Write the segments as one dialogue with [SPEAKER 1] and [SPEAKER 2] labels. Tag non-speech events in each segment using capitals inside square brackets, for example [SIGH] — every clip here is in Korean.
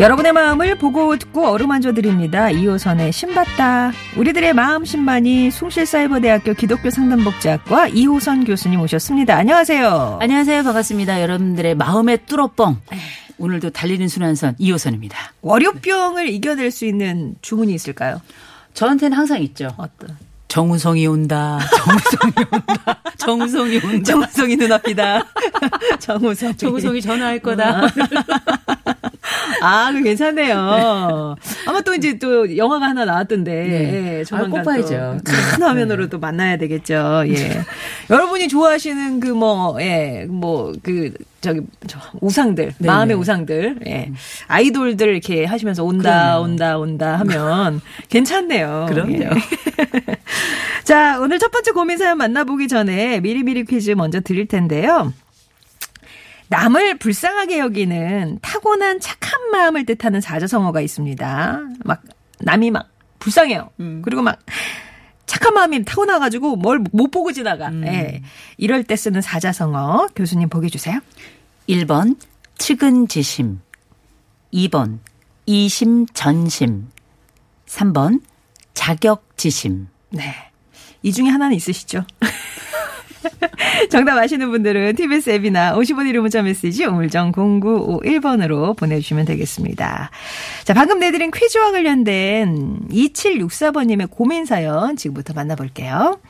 [SPEAKER 1] 여러분의 마음을 보고 듣고 어루만져 드립니다. 2호선의 신받다. 우리들의 마음 신만이 숭실사이버대학교 기독교 상담복지학과 이호선 교수님 오셨습니다. 안녕하세요.
[SPEAKER 2] 안녕하세요. 반갑습니다. 여러분들의 마음의 뚫어뻥. 오늘도 달리는 순환선 이호선입니다.
[SPEAKER 1] 월요병을 이겨낼 수 있는 주문이 있을까요?
[SPEAKER 2] 저한테는 항상 있죠.
[SPEAKER 1] 어떤?
[SPEAKER 2] 정우성이 온다. [LAUGHS] 정우성이 온다. 정우성이 온다.
[SPEAKER 1] 정우성이 눈앞이다. [LAUGHS] 정우성.
[SPEAKER 2] 정우성이 전화할 거다.
[SPEAKER 1] 아, 그 괜찮네요. 아마 또 이제 또 영화가 하나 나왔던데.
[SPEAKER 2] 네.
[SPEAKER 1] 예, 조만간
[SPEAKER 2] 아, 꼭 봐야죠.
[SPEAKER 1] 또큰 화면으로 또 만나야 되겠죠. 예. 여러분이 좋아하시는 그 뭐, 예, 뭐, 그, 저기, 저, 우상들,
[SPEAKER 2] 네,
[SPEAKER 1] 마음의
[SPEAKER 2] 네.
[SPEAKER 1] 우상들, 예. 아이돌들 이렇게 하시면서 온다,
[SPEAKER 2] 그럼요.
[SPEAKER 1] 온다, 온다 하면 괜찮네요.
[SPEAKER 2] 그럼요.
[SPEAKER 1] 예. [LAUGHS] 자, 오늘 첫 번째 고민 사연 만나보기 전에 미리미리 퀴즈 먼저 드릴 텐데요. 남을 불쌍하게 여기는 타고난 착한 마음을 뜻하는 사자성어가 있습니다. 막 남이 막 불쌍해요. 그리고 막 착한 마음이 타고나가지고 뭘 못 보고 지나가. 예. 이럴 때 쓰는 사자성어 교수님 보게 주세요.
[SPEAKER 2] 1번 측은지심. 2번 이심전심. 3번 자격지심.
[SPEAKER 1] 네. 이 중에 하나는 있으시죠? [LAUGHS] [LAUGHS] 정답 아시는 분들은 TBS 앱이나 50원 1호 문자 메시지 우물정 0951번으로 보내주시면 되겠습니다. 자, 방금 내드린 퀴즈와 관련된 2764번님의 고민 사연 지금부터 만나볼게요.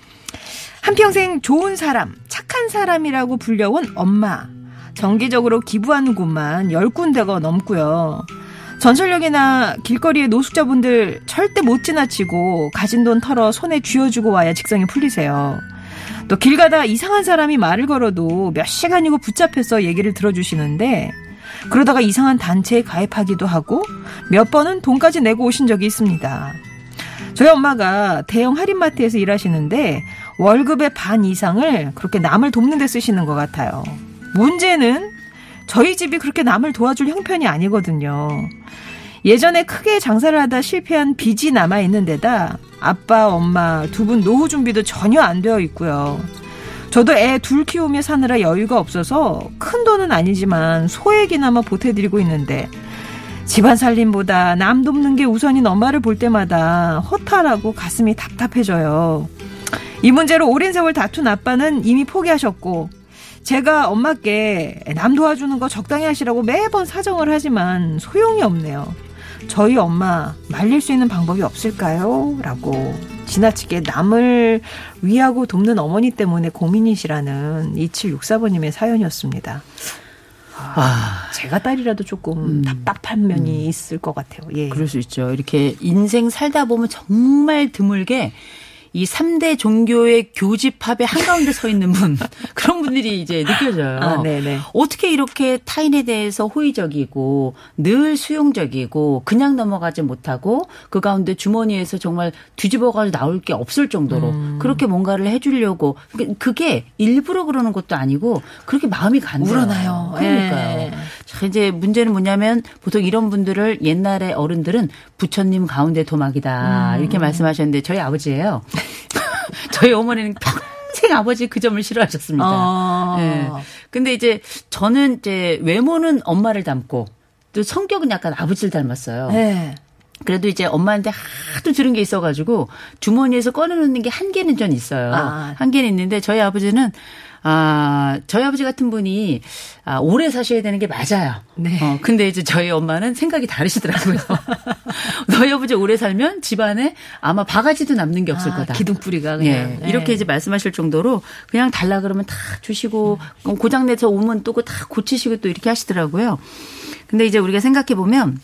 [SPEAKER 1] 한평생 좋은 사람, 착한 사람이라고 불려온 엄마. 정기적으로 기부하는 곳만 10군데가 넘고요. 전철역이나 길거리의 노숙자분들 절대 못 지나치고 가진 돈 털어 손에 쥐어주고 와야 직성이 풀리세요. 또 길 가다 이상한 사람이 말을 걸어도 몇 시간이고 붙잡혀서 얘기를 들어주시는데 그러다가 이상한 단체에 가입하기도 하고 몇 번은 돈까지 내고 오신 적이 있습니다. 저희 엄마가 대형 할인마트에서 일하시는데 월급의 반 이상을 그렇게 남을 돕는 데 쓰시는 것 같아요. 문제는 저희 집이 그렇게 남을 도와줄 형편이 아니거든요. 예전에 크게 장사를 하다 실패한 빚이 남아 있는 데다 아빠, 엄마 두 분 노후 준비도 전혀 안 되어 있고요. 저도 애 둘 키우며 사느라 여유가 없어서 큰 돈은 아니지만 소액이나마 보태드리고 있는데 집안 살림보다 남 돕는 게 우선인 엄마를 볼 때마다 허탈하고 가슴이 답답해져요. 이 문제로 오랜 세월 다툰 아빠는 이미 포기하셨고 제가 엄마께 남 도와주는 거 적당히 하시라고 매번 사정을 하지만 소용이 없네요. 저희 엄마 말릴 수 있는 방법이 없을까요? 라고 지나치게 남을 위하고 돕는 어머니 때문에 고민이시라는 2764번님의 사연이었습니다.
[SPEAKER 2] 아,
[SPEAKER 1] 제가 딸이라도 조금 답답한 면이 있을 것 같아요. 예.
[SPEAKER 2] 그럴 수 있죠. 이렇게 인생 살다 보면 정말 드물게 이 3대 종교의 교집합의 한가운데 서 있는 분. [LAUGHS] 그런 분들이 이제 느껴져요.
[SPEAKER 1] 아, 네네.
[SPEAKER 2] 어떻게 이렇게 타인에 대해서 호의적이고 늘 수용적이고 그냥 넘어가지 못하고 그 가운데 주머니에서 정말 뒤집어가지고 나올 게 없을 정도로
[SPEAKER 1] 음.
[SPEAKER 2] 그렇게 뭔가를 해주려고 그- 그게 일부러 그러는 것도 아니고 그렇게 마음이 간대요.
[SPEAKER 1] 우러나요.
[SPEAKER 2] 그러니까요.
[SPEAKER 1] 예.
[SPEAKER 2] 자, 이제 문제는 뭐냐면 보통 이런 분들을 옛날에 어른들은 부처님 가운데 도막이다
[SPEAKER 1] 음.
[SPEAKER 2] 이렇게 말씀하셨는데 저희 아버지예요. [LAUGHS] 저희 어머니는 평생 아버지 그 점을 싫어하셨습니다.
[SPEAKER 1] 어.
[SPEAKER 2] 예. 근데 이제 저는 이제 외모는 엄마를 닮고 또 성격은 약간 아버지를 닮았어요.
[SPEAKER 1] 네.
[SPEAKER 2] 그래도 이제 엄마한테 하도 들은 게 있어가지고 주머니에서 꺼내놓는 게 한 개는 전 있어요.
[SPEAKER 1] 아.
[SPEAKER 2] 한 개는 있는데 저희 아버지는 아 저희 아버지 같은 분이 아, 오래 사셔야 되는 게 맞아요.
[SPEAKER 1] 네.
[SPEAKER 2] 어, 근데 이제 저희 엄마는 생각이 다르시더라고요. [LAUGHS] 너희 아버지 오래 살면 집안에 아마 바가지도 남는 게 없을
[SPEAKER 1] 아,
[SPEAKER 2] 거다.
[SPEAKER 1] 기둥뿌리가 그냥.
[SPEAKER 2] 예,
[SPEAKER 1] 네.
[SPEAKER 2] 이렇게 이제 말씀하실 정도로 그냥 달라 그러면 다 주시고 고장 내서 오면 또 다 고치시고 또 이렇게 하시더라고요. 근데 이제 우리가 생각해 보면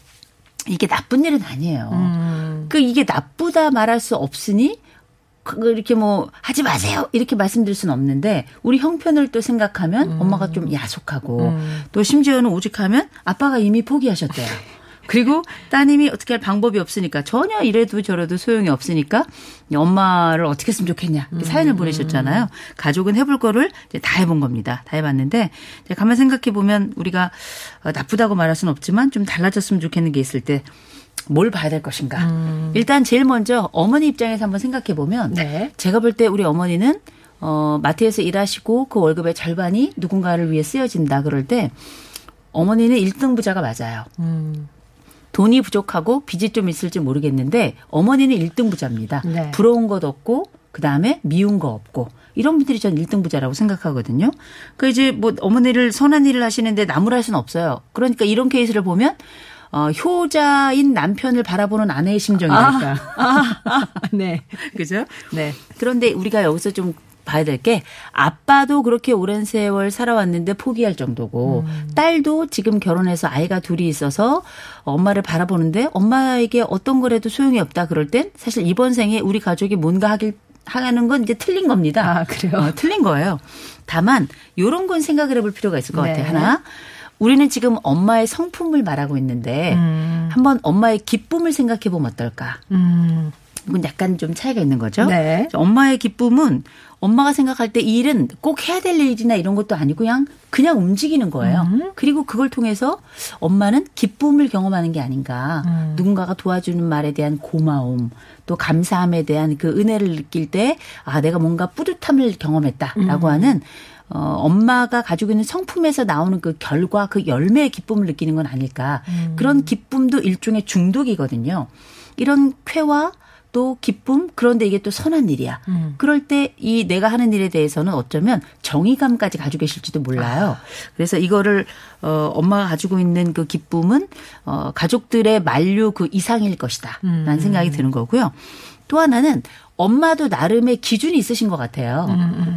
[SPEAKER 2] 이게 나쁜 일은 아니에요.
[SPEAKER 1] 음.
[SPEAKER 2] 그 이게 나쁘다 말할 수 없으니 그 이렇게 뭐 하지 마세요 이렇게 말씀드릴 수는 없는데 우리 형편을 또 생각하면 엄마가 좀 야속하고 또 심지어는 오직하면 아빠가 이미 포기하셨대요. [LAUGHS] 그리고 따님이 어떻게 할 방법이 없으니까 전혀 이래도 저래도 소용이 없으니까 엄마를 어떻게 했으면 좋겠냐 이렇게 사연을 보내셨잖아요. 가족은 해볼 거를 이제 다 해본 겁니다. 다 해봤는데 가만 생각해 보면 우리가 어, 나쁘다고 말할 수는 없지만 좀 달라졌으면 좋겠는 게 있을 때 뭘 봐야 될 것인가. 일단 제일 먼저 어머니 입장에서 한번 생각해 보면
[SPEAKER 1] 네.
[SPEAKER 2] 제가 볼 때 우리 어머니는 어, 마트에서 일하시고 그 월급의 절반이 누군가를 위해 쓰여진다 그럴 때 어머니는 1등 부자가 맞아요.
[SPEAKER 1] 음.
[SPEAKER 2] 돈이 부족하고 빚이 좀 있을지 모르겠는데 어머니는 1등 부자입니다.
[SPEAKER 1] 네.
[SPEAKER 2] 부러운 것 없고 그다음에 미운 거 없고 이런 분들이 전 1등 부자라고 생각하거든요. 그 이제 뭐 어머니를 선한 일을 하시는데 나무랄 수는 없어요. 그러니까 이런 케이스를 보면 어, 효자인 남편을 바라보는 아내의 심정이랄까.
[SPEAKER 1] 아, 아, 네.
[SPEAKER 2] 그죠?
[SPEAKER 1] 네.
[SPEAKER 2] 그런데 우리가 여기서 좀 봐야 될 게 아빠도 그렇게 오랜 세월 살아왔는데 포기할 정도고 딸도 지금 결혼해서 아이가 둘이 있어서 엄마를 바라보는데 엄마에게 어떤 거라도 소용이 없다 그럴 땐 사실 이번 생에 우리 가족이 뭔가 하길 하는 건 이제 틀린 겁니다.
[SPEAKER 1] 아, 그래요?
[SPEAKER 2] 어, 틀린 거예요. 다만 요런 건 생각을 해볼 필요가 있을 것
[SPEAKER 1] 네.
[SPEAKER 2] 같아요. 하나 우리는 지금 엄마의 성품을 말하고 있는데
[SPEAKER 1] 음.
[SPEAKER 2] 한번 엄마의 기쁨을 생각해 보면 어떨까?
[SPEAKER 1] 음.
[SPEAKER 2] 이건 약간 좀 차이가 있는 거죠.
[SPEAKER 1] 네.
[SPEAKER 2] 엄마의 기쁨은 엄마가 생각할 때 이 일은 꼭 해야 될 일이나 이런 것도 아니고 그냥 그냥 움직이는 거예요.
[SPEAKER 1] 음.
[SPEAKER 2] 그리고 그걸 통해서 엄마는 기쁨을 경험하는 게 아닌가.
[SPEAKER 1] 음.
[SPEAKER 2] 누군가가 도와주는 말에 대한 고마움, 또 감사함에 대한 그 은혜를 느낄 때 아, 내가 뭔가 뿌듯함을
[SPEAKER 1] 음.
[SPEAKER 2] 경험했다라고 하는 어, 엄마가 가지고 있는 성품에서 나오는 그 결과, 그 열매의 기쁨을 느끼는 건 아닐까.
[SPEAKER 1] 음.
[SPEAKER 2] 그런 기쁨도 일종의 중독이거든요. 이런 쾌와 또 기쁨 그런데 이게 또 선한 일이야.
[SPEAKER 1] 음.
[SPEAKER 2] 그럴 때 이 내가 하는 일에 대해서는 어쩌면 정의감까지 가지고 계실지도 몰라요. 그래서 이거를 어 엄마가 가지고 있는 그 기쁨은 어 가족들의 만류 그 이상일 것이다 라는
[SPEAKER 1] 음.
[SPEAKER 2] 생각이 드는 거고요. 또 하나는 엄마도 나름의 기준이 있으신 것 같아요.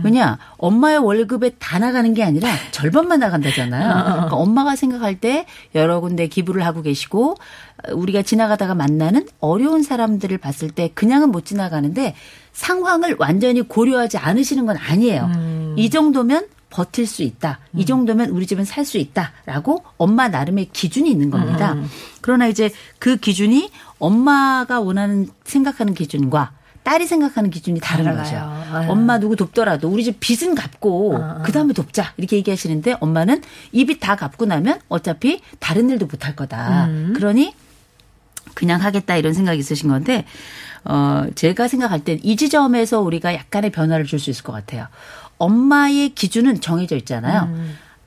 [SPEAKER 2] 왜냐 엄마의 월급에 다 나가는 게 아니라 절반만 나간다잖아요. 그러니까 엄마가 생각할 때 여러 군데 기부를 하고 계시고 우리가 지나가다가 만나는 어려운 사람들을 봤을 때 그냥은 못 지나가는데 상황을 완전히 고려하지 않으시는 건 아니에요. 이 정도면 버틸 수 있다. 이 정도면 우리 집은 살 수 있다라고 엄마 나름의 기준이 있는 겁니다. 그러나 이제 그 기준이 엄마가 원하는 생각하는 기준과 딸이 생각하는 기준이 다른
[SPEAKER 1] 달라요.
[SPEAKER 2] 거죠.
[SPEAKER 1] 아유.
[SPEAKER 2] 엄마 누구 돕더라도 우리 집 빚은 갚고 그 다음에 돕자 이렇게 얘기하시는데 엄마는 이 빚 다 갚고 나면 어차피 다른 일도 못할 거다. 그러니 그냥 하겠다 이런 생각이 있으신 건데 어 제가 생각할 땐 이 지점에서 우리가 약간의 변화를 줄 수 있을 것 같아요. 엄마의 기준은 정해져 있잖아요.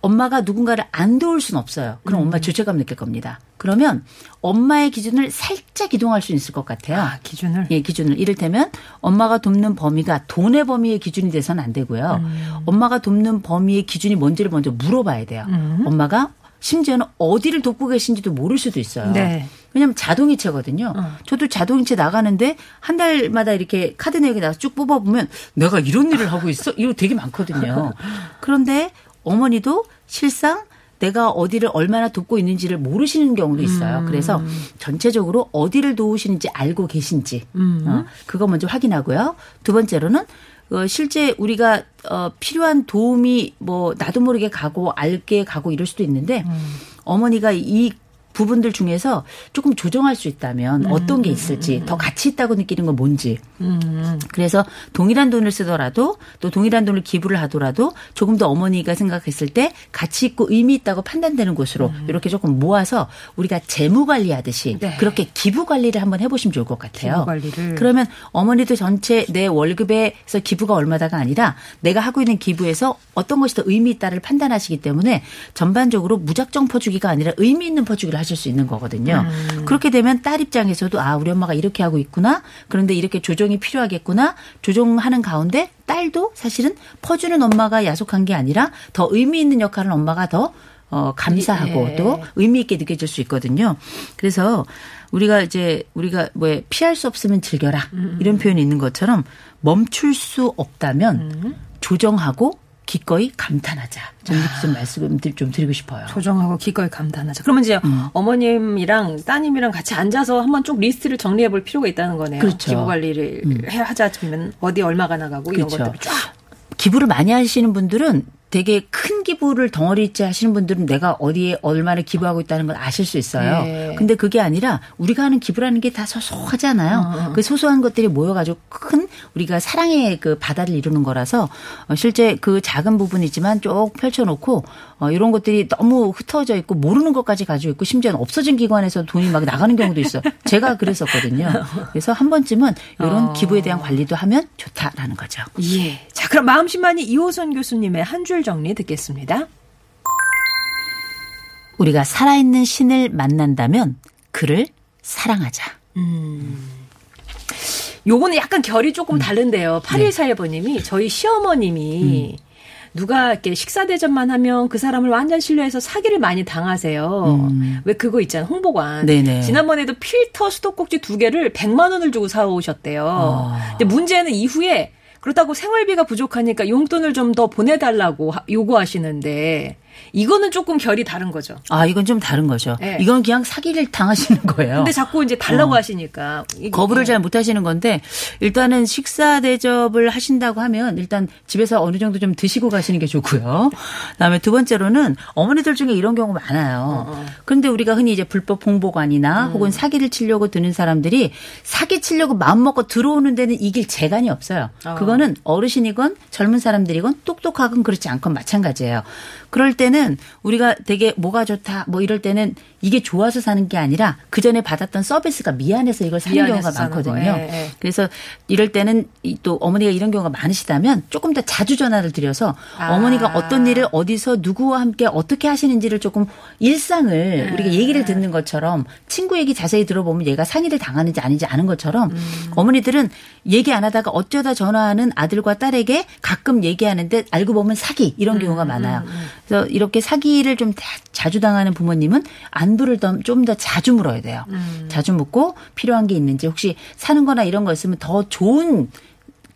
[SPEAKER 2] 엄마가 누군가를 안 도울 수는 없어요. 그럼 엄마 죄책감 느낄 겁니다. 그러면 엄마의 기준을 살짝 이동할 수 있을 것 같아요.
[SPEAKER 1] 아, 기준을.
[SPEAKER 2] 예, 기준을. 이를테면 엄마가 돕는 범위가 돈의 범위의 기준이 돼서는 안 되고요. 엄마가 돕는 범위의 기준이 뭔지를 먼저 물어봐야 돼요. 엄마가 심지어는 어디를 돕고 계신지도 모를 수도 있어요.
[SPEAKER 1] 네.
[SPEAKER 2] 왜냐하면 자동이체거든요. 저도 자동이체 나가는데 한 달마다 이렇게 카드 내역이 나서 쭉 뽑아보면 내가 이런 일을 하고 있어? 이거 되게 많거든요. [LAUGHS] 그런데 어머니도 실상 내가 어디를 얼마나 돕고 있는지를 모르시는 경우도 있어요. 그래서 전체적으로 어디를 도우시는지 알고 계신지 어, 그거 먼저 확인하고요. 두 번째로는 어, 실제 우리가 어, 필요한 도움이 뭐 나도 모르게 가고 알게 가고 이럴 수도 있는데 어머니가 이 부분들 중에서 조금 조정할 수 있다면 어떤 게 있을지 더 가치 있다고 느끼는 건 뭔지 그래서 동일한 돈을 쓰더라도 또 동일한 돈을 기부를 하더라도 조금 더 어머니가 생각했을 때 가치 있고 의미 있다고 판단되는 곳으로 이렇게 조금 모아서 우리가 재무 관리하듯이
[SPEAKER 1] 네.
[SPEAKER 2] 그렇게 기부 관리를 한번 해보시면 좋을 것 같아요.
[SPEAKER 1] 기부 관리를.
[SPEAKER 2] 그러면 어머니도 전체 내 월급에서 기부가 얼마다가 아니라 내가 하고 있는 기부에서 어떤 것이 더 의미 있다를 판단하시기 때문에 전반적으로 무작정 퍼주기가 아니라 의미 있는 퍼주기를 하실 수 있는 거거든요.
[SPEAKER 1] 음.
[SPEAKER 2] 그렇게 되면 딸 입장에서도 아 우리 엄마가 이렇게 하고 있구나. 그런데 이렇게 조정이 필요하겠구나. 조정하는 가운데 딸도 사실은 퍼주는 엄마가 야속한 게 아니라 더 의미 있는 역할을 엄마가 더 어, 감사하고
[SPEAKER 1] 예.
[SPEAKER 2] 또 의미 있게 느껴질 수 있거든요. 그래서 우리가 이제 우리가 뭐 피할 수 없으면 즐겨라 이런 표현이 있는 것처럼 멈출 수 없다면 조정하고 기꺼이 감탄하자. 좀 이렇게 좀 말씀 좀 드리고 싶어요.
[SPEAKER 1] 조정하고 기꺼이 감탄하자. 그러면 이제
[SPEAKER 2] 음.
[SPEAKER 1] 어머님이랑 따님이랑 같이 앉아서 한번 쭉 리스트를 정리해 볼 필요가 있다는 거네요.
[SPEAKER 2] 그렇죠.
[SPEAKER 1] 기부 관리를 해 하자면 어디 얼마가 나가고 이런
[SPEAKER 2] 그렇죠.
[SPEAKER 1] 것들을 쫙.
[SPEAKER 2] 기부를 많이 하시는 분들은 되게 큰 기부를 덩어리째 하시는 분들은 내가 어디에 얼마나 기부하고 있다는 걸 아실 수 있어요.
[SPEAKER 1] 네.
[SPEAKER 2] 근데 그게 아니라 우리가 하는 기부라는 게 다 소소하잖아요. 그 소소한 것들이 모여가지고 큰 우리가 사랑의 그 바다를 이루는 거라서 어, 실제 그 작은 부분이지만 쭉 펼쳐놓고 어, 이런 것들이 너무 흩어져 있고 모르는 것까지 가지고 있고 심지어는 없어진 기관에서 돈이 막 나가는 경우도 있어요. 제가 그랬었거든요. 그래서 한 번쯤은 이런
[SPEAKER 1] 어.
[SPEAKER 2] 기부에 대한 관리도 하면 좋다라는 거죠.
[SPEAKER 1] 예. 자, 그럼 마음심만이 이호선 교수님의 한줄 정리 듣겠습니다.
[SPEAKER 2] 우리가 살아있는 신을 만난다면 그를 사랑하자.
[SPEAKER 1] 요거는 약간 결이
[SPEAKER 2] 음.
[SPEAKER 1] 조금 다른데요.
[SPEAKER 2] 네.
[SPEAKER 1] 8141번님이 저희 시어머님이
[SPEAKER 2] 음.
[SPEAKER 1] 누가 이렇게 식사 대접만 하면 그 사람을 완전 신뢰해서 사기를 많이 당하세요. 왜 그거 있잖아요. 홍보관.
[SPEAKER 2] 음. 네네.
[SPEAKER 1] 지난번에도 필터 수도꼭지 두 개를 100만 원을 주고 사오셨대요.
[SPEAKER 2] 아.
[SPEAKER 1] 근데 문제는 이후에 그렇다고 생활비가 부족하니까 용돈을 좀 더 보내달라고 하- 요구하시는데 이거는 조금 결이 다른 거죠.
[SPEAKER 2] 아, 이건 좀 다른 거죠.
[SPEAKER 1] 네.
[SPEAKER 2] 이건 그냥 사기를 당하시는 거예요.
[SPEAKER 1] 근데 자꾸 이제 달라고 하시니까
[SPEAKER 2] 어. 거부를 잘 못 하시는 건데 일단은 식사 대접을 하신다고 하면 일단 집에서 어느 정도 좀 드시고 가시는 게 좋고요. 그다음에 두 번째로는 어머니들 중에 이런 경우 많아요. 그런데 우리가 흔히 이제 불법 홍보관이나 혹은 사기를 치려고 드는 사람들이 사기 치려고 마음 먹고 들어오는 데는 이길 재간이 없어요. 그거는 어르신이건 젊은 사람들이건 똑똑하건 그렇지 않건 마찬가지예요. 그럴 때는 우리가 되게 뭐가 좋다 뭐 이럴 때는 이게 좋아서 사는 게 아니라 그 전에 받았던 서비스가 미안해서 이걸 사는
[SPEAKER 1] 미안해서
[SPEAKER 2] 경우가 많거든요.
[SPEAKER 1] 거, 예, 예.
[SPEAKER 2] 그래서 이럴 때는 이또 어머니가 이런 경우가 많으시다면 조금 더 자주 전화를 드려서
[SPEAKER 1] 아.
[SPEAKER 2] 어머니가 어떤 일을 어디서 누구와 함께 어떻게 하시는지를 조금 일상을
[SPEAKER 1] 네.
[SPEAKER 2] 우리가 얘기를 듣는 것처럼 친구 얘기 자세히 들어보면 얘가 상의를 당하는지 아닌지 아는 것처럼
[SPEAKER 1] 음.
[SPEAKER 2] 어머니들은 얘기 안 하다가 어쩌다 전화하는 아들과 딸에게 가끔 얘기하는데 알고 보면 사기 이런
[SPEAKER 1] 음,
[SPEAKER 2] 경우가 많아요. 그래서 이렇게 사기를 좀 자- 자주 당하는 부모님은 안부를 좀 더 자주 물어야 돼요.
[SPEAKER 1] 음.
[SPEAKER 2] 자주 묻고 필요한 게 있는지 혹시 사는 거나 이런 거 있으면 더 좋은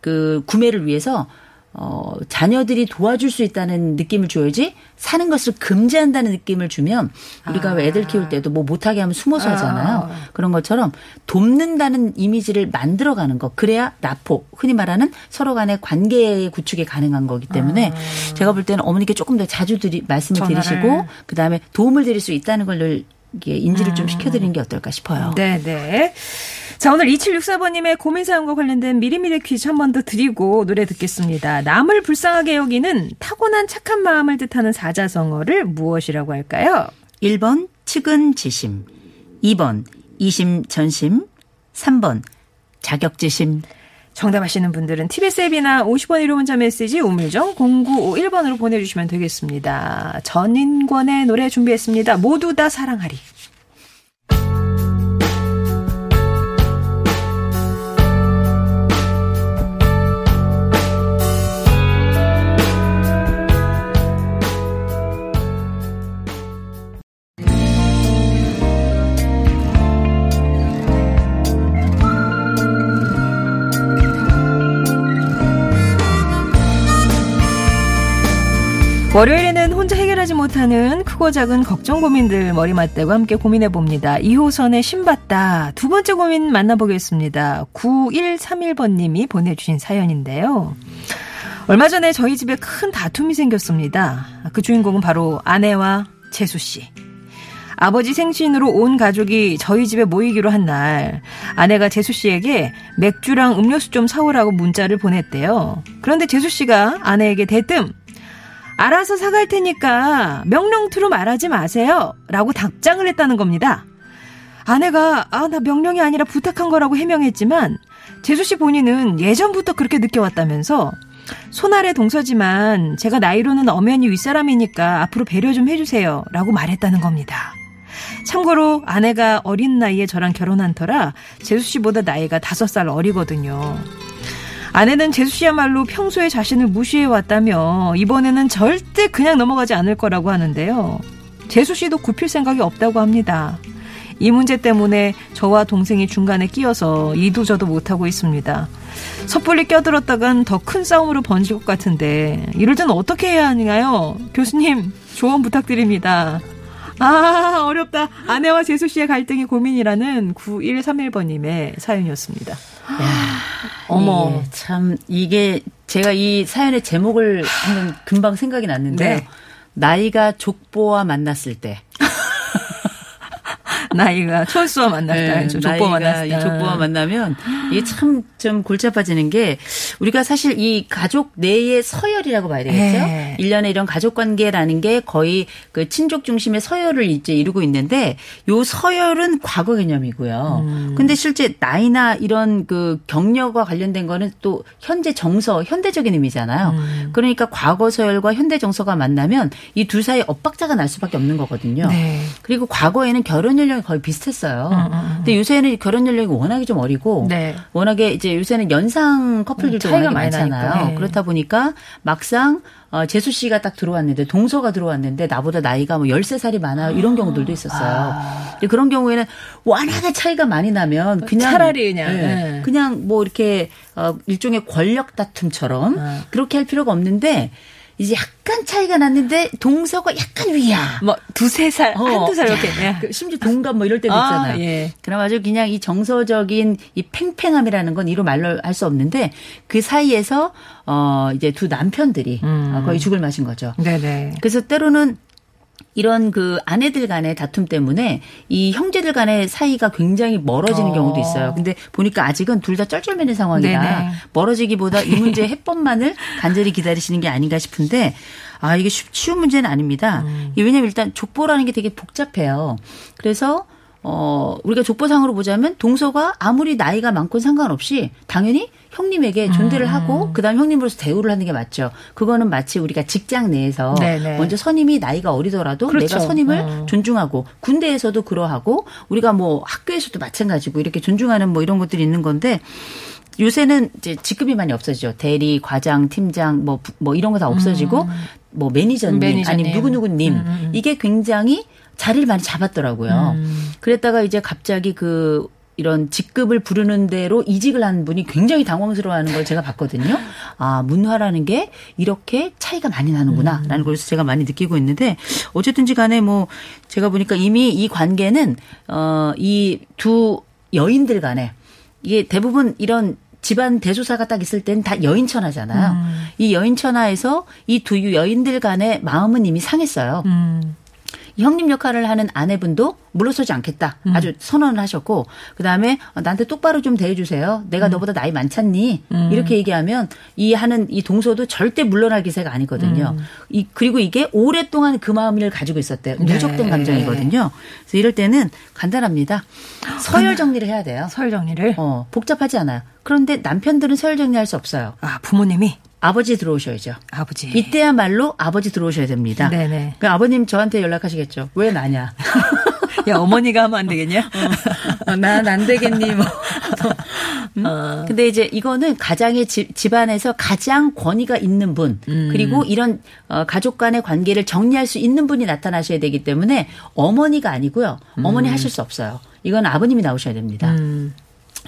[SPEAKER 2] 그 구매를 위해서 어, 자녀들이 도와줄 수 있다는 느낌을 줘야지 사는 것을 금지한다는 느낌을 주면 우리가 왜 애들 키울 때도 뭐 못하게 하면 숨어서 하잖아요. 그런 것처럼 돕는다는 이미지를 만들어가는 거. 그래야 나포, 흔히 말하는 서로 간의 관계 구축이 가능한 거기 때문에 제가 볼 때는 어머니께 조금 더 자주 드리, 말씀을
[SPEAKER 1] 전화를.
[SPEAKER 2] 드리시고 그다음에 도움을 드릴 수 있다는 걸 이게 인지를 좀 시켜드리는 게 어떨까 싶어요.
[SPEAKER 1] 네, 네. 자, 오늘 2764번님의 고민 사연과 관련된 미리미리 퀴즈 한 번 더 드리고 노래 듣겠습니다. 남을 불쌍하게 여기는 타고난 착한 마음을 뜻하는 사자성어를 무엇이라고 할까요?
[SPEAKER 2] 1번 측은지심, 2번 이심전심, 3번 자격지심.
[SPEAKER 1] 정답 아시는 분들은 TBS 앱이나 50원 1호 문자 메시지 우물정 0951번으로 보내주시면 되겠습니다. 전인권의 노래 준비했습니다. 모두 다 사랑하리. 월요일에는 혼자 해결하지 못하는 크고 작은 걱정 고민들 머리 맞대고 함께 고민해 봅니다. 2호선의 신받다. 두 번째 고민 만나보겠습니다. 9131번님이 보내주신 사연인데요. 얼마 전에 저희 집에 큰 다툼이 생겼습니다. 그 주인공은 바로 아내와 재수 씨. 아버지 생신으로 온 가족이 저희 집에 모이기로 한 날 아내가 재수 씨에게 맥주랑 음료수 좀 사오라고 문자를 보냈대요. 그런데 재수 씨가 아내에게 대뜸 알아서 사갈 테니까 명령투로 말하지 마세요. 라고 답장을 했다는 겁니다. 아내가 아 나 명령이 아니라 부탁한 거라고 해명했지만 재수 씨 본인은 예전부터 그렇게 느껴왔다면서 손아래 동서지만 제가 나이로는 엄연히 윗사람이니까 앞으로 배려 좀 해주세요. 라고 말했다는 겁니다. 참고로 아내가 어린 나이에 저랑 결혼한 터라 재수 씨보다 나이가 다섯 살 어리거든요. 아내는 재수 씨야말로 평소에 자신을 무시해 왔다며 이번에는 절대 그냥 넘어가지 않을 거라고 하는데요. 재수 씨도 굽힐 생각이 없다고 합니다. 이 문제 때문에 저와 동생이 중간에 끼어서 이도저도 못하고 있습니다. 섣불리 껴들었다간 더 큰 싸움으로 번질 것 같은데 이럴 땐 어떻게 해야 하나요? 교수님 조언 부탁드립니다. 아 어렵다. 아내와 재수 씨의 갈등이 고민이라는 9131번님의 사연이었습니다. 어머.
[SPEAKER 2] 예, 참 이게 제가 이 사연의 제목을 하면 금방 생각이 났는데
[SPEAKER 1] 네.
[SPEAKER 2] 나이가 족보와 만났을 때
[SPEAKER 1] 나이가 철수와 만났다.
[SPEAKER 2] 네,
[SPEAKER 1] 족보
[SPEAKER 2] 나이가
[SPEAKER 1] 만났다.
[SPEAKER 2] 이 족보와 만나면 이게 참 좀 골치 아파지는 게 우리가 사실 이 가족 내의 서열이라고 봐야 되겠죠.
[SPEAKER 1] 네.
[SPEAKER 2] 일 1년에 이런 가족 관계라는 게 거의 그 친족 중심의 서열을 이제 이루고 있는데 요 서열은 과거 개념이고요.
[SPEAKER 1] 음.
[SPEAKER 2] 근데 실제 나이나 이런 그 경력과 관련된 거는 또 현재 정서, 현대적인 의미잖아요.
[SPEAKER 1] 음.
[SPEAKER 2] 그러니까 과거 서열과 현대 정서가 만나면 이둘 사이에 엇박자가 날 수밖에 없는 거거든요.
[SPEAKER 1] 네.
[SPEAKER 2] 그리고 과거에는 결혼 연령이 거의 비슷했어요.
[SPEAKER 1] 음, 음,
[SPEAKER 2] 근데 요새는 결혼 연령이 워낙에 좀 어리고
[SPEAKER 1] 네.
[SPEAKER 2] 워낙에 이제 요새는 연상 커플들도
[SPEAKER 1] 음, 차이가 많이. 나니까. 네.
[SPEAKER 2] 그렇다 보니까 막상 어, 재수 씨가 딱 들어왔는데 동서가 들어왔는데 나보다 나이가 뭐 13살이 많아요. 이런 경우들도 있었어요. 근데 그런 경우에는 워낙에 차이가 많이 나면 그냥
[SPEAKER 1] 차라리 그냥,
[SPEAKER 2] 예,
[SPEAKER 1] 네.
[SPEAKER 2] 그냥 뭐 이렇게 어, 일종의 권력 다툼처럼
[SPEAKER 1] 어.
[SPEAKER 2] 그렇게 할 필요가 없는데 이제 약간 차이가 났는데 동서가 약간 위야.
[SPEAKER 1] 뭐 두세 살,
[SPEAKER 2] 어,
[SPEAKER 1] 한두 살 이렇게.
[SPEAKER 2] 야,
[SPEAKER 1] 예.
[SPEAKER 2] 그 심지어 동갑 뭐 이럴 때도
[SPEAKER 1] 아,
[SPEAKER 2] 있잖아요.
[SPEAKER 1] 예.
[SPEAKER 2] 그럼 아주 그냥 이 정서적인 이 팽팽함이라는 건 이로 말로 할 수 없는데 그 사이에서 어 이제 두 남편들이
[SPEAKER 1] 음.
[SPEAKER 2] 어, 거의 죽을 마신 거죠.
[SPEAKER 1] 네네.
[SPEAKER 2] 그래서 때로는 이런 그 아내들 간의 다툼 때문에 이 형제들 간의 사이가 굉장히 멀어지는
[SPEAKER 1] 어.
[SPEAKER 2] 경우도 있어요. 근데 보니까 아직은 둘 다 쩔쩔매는 상황이라
[SPEAKER 1] 네네.
[SPEAKER 2] 멀어지기보다 이 문제의 [LAUGHS] 해법만을 간절히 기다리시는 게 아닌가 싶은데 아 이게 쉽- 쉬운 문제는 아닙니다.
[SPEAKER 1] 음.
[SPEAKER 2] 왜냐면 일단 족보라는 게 되게 복잡해요. 그래서 어 우리가 족보상으로 보자면 동서가 아무리 나이가 많고 상관없이 당연히 형님에게 존대를
[SPEAKER 1] 음.
[SPEAKER 2] 하고 그다음 형님으로서 대우를 하는 게 맞죠. 그거는 마치 우리가 직장 내에서
[SPEAKER 1] 네네.
[SPEAKER 2] 먼저 선임이 나이가 어리더라도
[SPEAKER 1] 그렇죠.
[SPEAKER 2] 내가 선임을
[SPEAKER 1] 어.
[SPEAKER 2] 존중하고 군대에서도 그러하고 우리가 뭐 학교에서도 마찬가지고 이렇게 존중하는 뭐 이런 것들이 있는 건데 요새는 이제 직급이 많이 없어지죠. 대리, 과장, 팀장 뭐뭐 이런 거 다 없어지고 뭐 매니저님,
[SPEAKER 1] 음. 매니저님.
[SPEAKER 2] 아니면 누구누구님
[SPEAKER 1] 음, 음.
[SPEAKER 2] 이게 굉장히 자리를 많이 잡았더라고요.
[SPEAKER 1] 음.
[SPEAKER 2] 그랬다가 이제 갑자기 그 이런 직급을 부르는 대로 이직을 한 분이 굉장히 당황스러워하는 걸 제가 봤거든요. 아 문화라는 게 이렇게 차이가 많이 나는구나라는 걸 제가 많이 느끼고 있는데 어쨌든지 간에 뭐 제가 보니까 이미 이 관계는 어이 두 여인들 간에 이게 대부분 이런 집안 대소사가 딱 있을 땐 다 여인천하잖아요. 이 여인천하에서 이 두 여인들 간의 마음은 이미 상했어요.
[SPEAKER 1] 음.
[SPEAKER 2] 이 형님 역할을 하는 아내분도 물러서지 않겠다.
[SPEAKER 1] 음.
[SPEAKER 2] 아주 선언을 하셨고 그다음에 어, 나한테 똑바로 좀 대해주세요.
[SPEAKER 1] 음.
[SPEAKER 2] 내가 너보다 나이 많잖니. 이렇게 얘기하면 이 하는 이 동서도 절대 물러날 기세가 아니거든요.
[SPEAKER 1] 음.
[SPEAKER 2] 이 그리고 이게 오랫동안 그 마음을 가지고 있었대요.
[SPEAKER 1] 네.
[SPEAKER 2] 누적된 감정이거든요. 그래서 이럴 때는 간단합니다. 서열 정리를 해야 돼요.
[SPEAKER 1] 서열 정리를.
[SPEAKER 2] 어, 복잡하지 않아요. 그런데 남편들은 서열 정리할 수 없어요.
[SPEAKER 1] 아, 부모님이
[SPEAKER 2] 아버지 들어오셔야죠.
[SPEAKER 1] 아버지.
[SPEAKER 2] 이때야말로 아버지 들어오셔야 됩니다.
[SPEAKER 1] 네네.
[SPEAKER 2] 그 아버님 저한테 연락하시겠죠. 왜 나냐? [LAUGHS]
[SPEAKER 1] 야, 어머니가 하면 안 되겠냐?
[SPEAKER 2] 난안 되겠니 뭐. 음? [LAUGHS]
[SPEAKER 1] 어.
[SPEAKER 2] 근데 이제 이거는 가장의 집, 집안에서 가장 권위가 있는 분
[SPEAKER 1] 음.
[SPEAKER 2] 그리고 이런 어, 가족 간의 관계를 정리할 수 있는 분이 나타나셔야 되기 때문에 어머니가 아니고요. 어머니 하실 수 없어요. 이건 아버님이 나오셔야 됩니다.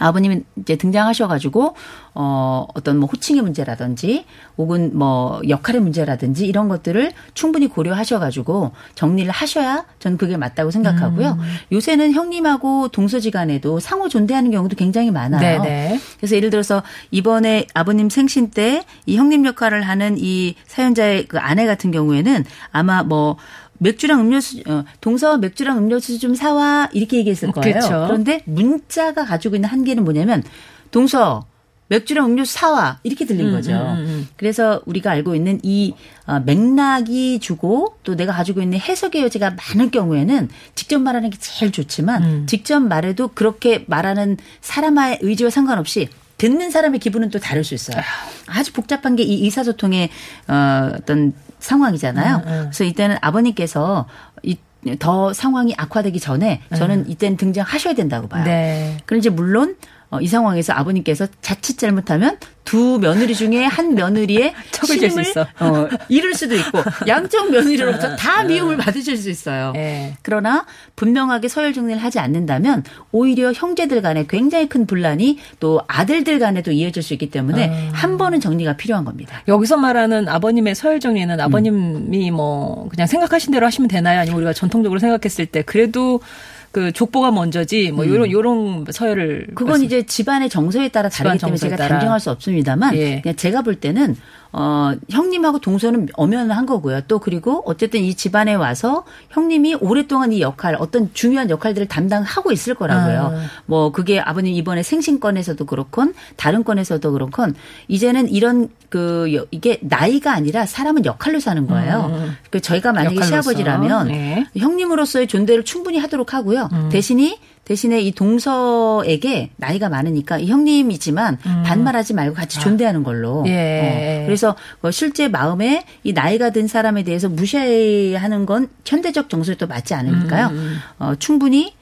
[SPEAKER 1] 음.
[SPEAKER 2] 아버님이 이제 등장하셔가지고 어 어떤 뭐 호칭의 문제라든지 혹은 뭐 역할의 문제라든지 이런 것들을 충분히 고려하셔가지고 정리를 하셔야 저는 그게 맞다고 생각하고요.
[SPEAKER 1] 음.
[SPEAKER 2] 요새는 형님하고 동서지간에도 상호 존대하는 경우도 굉장히 많아요.
[SPEAKER 1] 네네.
[SPEAKER 2] 그래서 예를 들어서 이번에 아버님 생신 때 이 형님 역할을 하는 이 사연자의 그 아내 같은 경우에는 아마 뭐 맥주랑 음료수 어, 동서 맥주랑 음료수 좀 사와 이렇게 얘기했을 거예요.
[SPEAKER 1] 그렇죠.
[SPEAKER 2] 그런데 문자가 가지고 있는 한계는 뭐냐면 동서 맥주랑 음료수 사와 이렇게 들린 거죠.
[SPEAKER 1] 음, 음.
[SPEAKER 2] 그래서 우리가 알고 있는 이 어, 맥락이 주고 또 내가 가지고 있는 해석의 여지가 많을 경우에는 직접 말하는 게 제일 좋지만
[SPEAKER 1] 음.
[SPEAKER 2] 직접 말해도 그렇게 말하는 사람의 의지와 상관없이 듣는 사람의 기분은 또 다를 수 있어요. 아주 복잡한 게 이 의사소통의 어, 어떤 상황이잖아요.
[SPEAKER 1] 음, 음.
[SPEAKER 2] 그래서 이때는 아버님께서 이, 더 상황이 악화되기 전에 저는 이때는 등장하셔야 된다고 봐요.
[SPEAKER 1] 네.
[SPEAKER 2] 그럼 이제 물론 어, 이 상황에서 아버님께서 자칫 잘못하면 두 며느리 중에 한 며느리의 [LAUGHS]
[SPEAKER 1] 척을
[SPEAKER 2] 신임을,
[SPEAKER 1] 있어.
[SPEAKER 2] 어, 잃을 수도 있고 [LAUGHS] 양쪽 며느리로부터 다 미움을 받으실 수 있어요.
[SPEAKER 1] 예.
[SPEAKER 2] 그러나 분명하게 서열 정리를 하지 않는다면 오히려 형제들 간에 굉장히 큰 분란이 또 아들들 간에도 이어질 수 있기 때문에 한 번은 정리가 필요한 겁니다.
[SPEAKER 1] 여기서 말하는 아버님의 서열 정리는 아버님이 뭐 그냥 생각하신 대로 하시면 되나요? 아니면 우리가 전통적으로 생각했을 때 그래도 그 족보가 먼저지 뭐 요런 요런 서열을
[SPEAKER 2] 그건
[SPEAKER 1] 말씀-
[SPEAKER 2] 이제 집안의 정서에 따라 다르기 때문에 제가
[SPEAKER 1] 따라.
[SPEAKER 2] 단정할 수 없습니다만
[SPEAKER 1] 예.
[SPEAKER 2] 그냥 제가 볼 때는 어 형님하고 동서는 엄연한 거고요. 또 그리고 어쨌든 이 집안에 와서 형님이 오랫동안 이 역할 어떤 중요한 역할들을 담당하고 있을 거라고요.
[SPEAKER 1] 아.
[SPEAKER 2] 뭐 그게 아버님 이번에 생신권에서도 그렇건 다른 건에서도 그렇건 이제는 이런 그 여- 이게 나이가 아니라 사람은 역할로 사는 거예요. 그 저희가 만약에
[SPEAKER 1] 음. 역할로서.
[SPEAKER 2] 시아버지라면
[SPEAKER 1] 네.
[SPEAKER 2] 형님으로서의 존재를 충분히 하도록 하고요.
[SPEAKER 1] 음.
[SPEAKER 2] 대신이 대신에 이 동서에게 나이가 많으니까 이 형님이지만 반말하지 말고 같이 존대하는 걸로.
[SPEAKER 1] 음. 예.
[SPEAKER 2] 어, 그래서 뭐 실제 마음에 이 나이가 든 사람에 대해서 무시하는 건 현대적 정서에 또 맞지 않으니까요.
[SPEAKER 1] 음,
[SPEAKER 2] 어, 충분히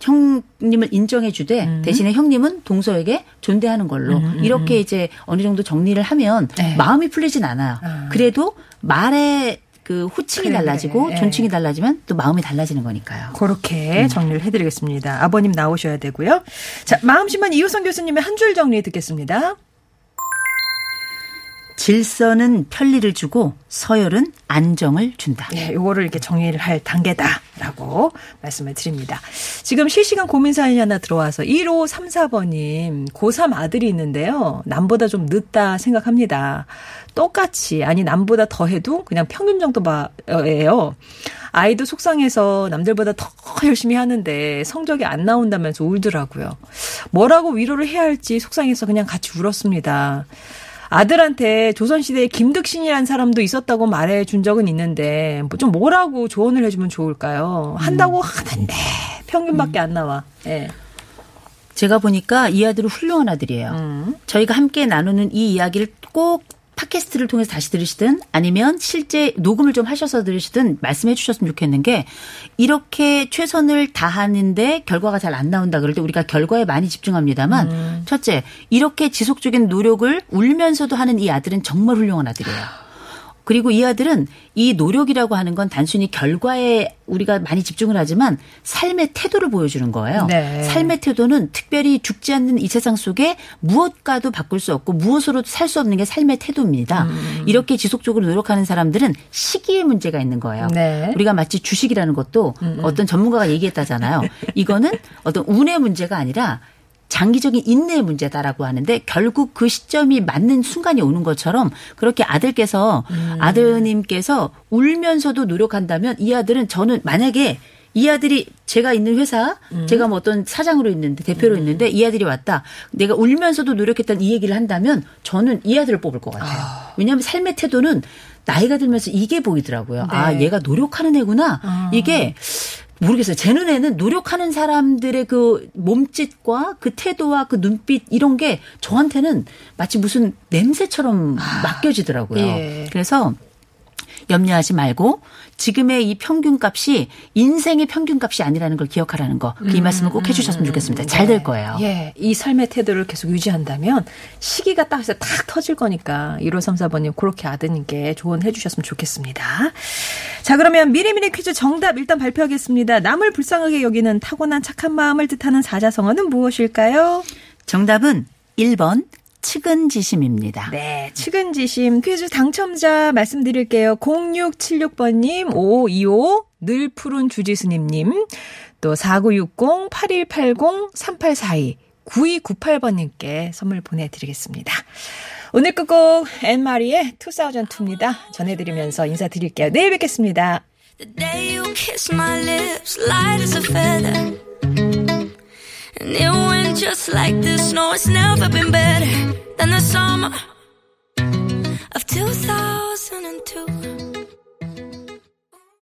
[SPEAKER 2] 형님을 인정해 주되
[SPEAKER 1] 음.
[SPEAKER 2] 대신에 형님은 동서에게 존대하는 걸로 이렇게 이제 어느 정도 정리를 하면
[SPEAKER 1] 네.
[SPEAKER 2] 마음이 풀리진 않아요.
[SPEAKER 1] 아.
[SPEAKER 2] 그래도 말의 그 호칭이
[SPEAKER 1] 그래,
[SPEAKER 2] 달라지고
[SPEAKER 1] 그래. 예.
[SPEAKER 2] 존칭이 달라지면 또 마음이 달라지는 거니까요.
[SPEAKER 1] 그렇게 정리를 해드리겠습니다. 아버님 나오셔야 되고요. 자, 마음심한 이효성 교수님의 한 줄 정리 듣겠습니다.
[SPEAKER 2] 질서는 편리를 주고 서열은 안정을 준다.
[SPEAKER 1] 예, 요거를 이렇게 정리를 할 단계다라고 말씀을 드립니다. 지금 실시간 고민 사연이 하나 들어와서 1534번님, 고3 아들이 있는데요. 남보다 좀 늦다 생각합니다. 똑같이, 아니, 남보다 더 해도 그냥 평균 정도 봐예요. 아이도 속상해서 남들보다 더 열심히 하는데 성적이 안 나온다면서 울더라고요. 뭐라고 위로를 해야 할지 속상해서 그냥 같이 울었습니다. 아들한테 조선시대에 김득신이라는 사람도 있었다고 말해 준 적은 있는데 뭐좀 뭐라고 조언을 해주면 좋을까요? 한다고 하는데 평균밖에 안 나와. 예.
[SPEAKER 2] 제가 보니까 이 아들은 훌륭한 아들이에요.
[SPEAKER 1] 음.
[SPEAKER 2] 저희가 함께 나누는 이 이야기를 꼭 팟캐스트를 통해서 다시 들으시든 아니면 실제 녹음을 좀 하셔서 들으시든 말씀해 주셨으면 좋겠는 게 이렇게 최선을 다하는데 결과가 잘 안 나온다 그럴 때 우리가 결과에 많이 집중합니다만
[SPEAKER 1] 음.
[SPEAKER 2] 첫째 이렇게 지속적인 노력을 울면서도 하는 이 아들은 정말 훌륭한 아들이에요. 그리고 이 아들은 이 노력이라고 하는 건 단순히 결과에 우리가 많이 집중을 하지만 삶의 태도를 보여주는 거예요.
[SPEAKER 1] 네.
[SPEAKER 2] 삶의 태도는 특별히 죽지 않는 이 세상 속에 무엇과도 바꿀 수 없고 무엇으로도 살 수 없는 게 삶의 태도입니다.
[SPEAKER 1] 음.
[SPEAKER 2] 이렇게 지속적으로 노력하는 사람들은 시기에 문제가 있는 거예요.
[SPEAKER 1] 네. 음,
[SPEAKER 2] 우리가 마치 주식이라는 것도 어떤 전문가가 얘기했다잖아요. [LAUGHS] 이거는 어떤 운의 문제가 아니라 장기적인 인내의 문제다라고 하는데 결국 그 시점이 맞는 순간이 오는 것처럼 그렇게 아들께서
[SPEAKER 1] 음.
[SPEAKER 2] 아드님께서 울면서도 노력한다면 이 아들은 저는 만약에 이 아들이 제가 있는 회사,
[SPEAKER 1] 음.
[SPEAKER 2] 제가 뭐 어떤 사장으로 있는데 대표로 있는데 이 아들이 왔다. 내가 울면서도 노력했다는 이 얘기를 한다면 저는 이 아들을 뽑을 것 같아요. 왜냐하면 삶의 태도는 나이가 들면서 이게 보이더라고요. 아,
[SPEAKER 1] 네.
[SPEAKER 2] 얘가 노력하는 애구나. 이게 모르겠어요. 제 눈에는 노력하는 사람들의 그 몸짓과 그 태도와 그 눈빛 이런 게 저한테는 마치 무슨 냄새처럼 맡겨지더라고요.
[SPEAKER 1] 예.
[SPEAKER 2] 그래서 염려하지 말고 지금의 이 평균값이 인생의 평균값이 아니라는 걸 기억하라는 거. 이 말씀을 꼭 해주셨으면 좋겠습니다. 잘 될 거예요.
[SPEAKER 1] 예. 이 삶의 태도를 계속 유지한다면 시기가 딱 해서 탁 터질 거니까 1534번님 그렇게 아드님께 조언해 주셨으면 좋겠습니다. 자, 그러면 미리미리 퀴즈 정답 일단 발표하겠습니다. 남을 불쌍하게 여기는 타고난 착한 마음을 뜻하는 사자성어는 무엇일까요?
[SPEAKER 2] 정답은 1번 측은지심입니다.
[SPEAKER 1] 네, 측은지심 퀴즈 당첨자 말씀드릴게요. 0676번님, 5525, 늘 푸른 주지수님님, 또 4960, 8180, 3842, 9298번님께 선물 보내드리겠습니다. 오늘 끝곡 앤마리의 2002입니다. 전해드리면서 인사드릴게요. 내일 뵙겠습니다.
[SPEAKER 3] And it went just like this. No, it's never been better than the summer of 2002.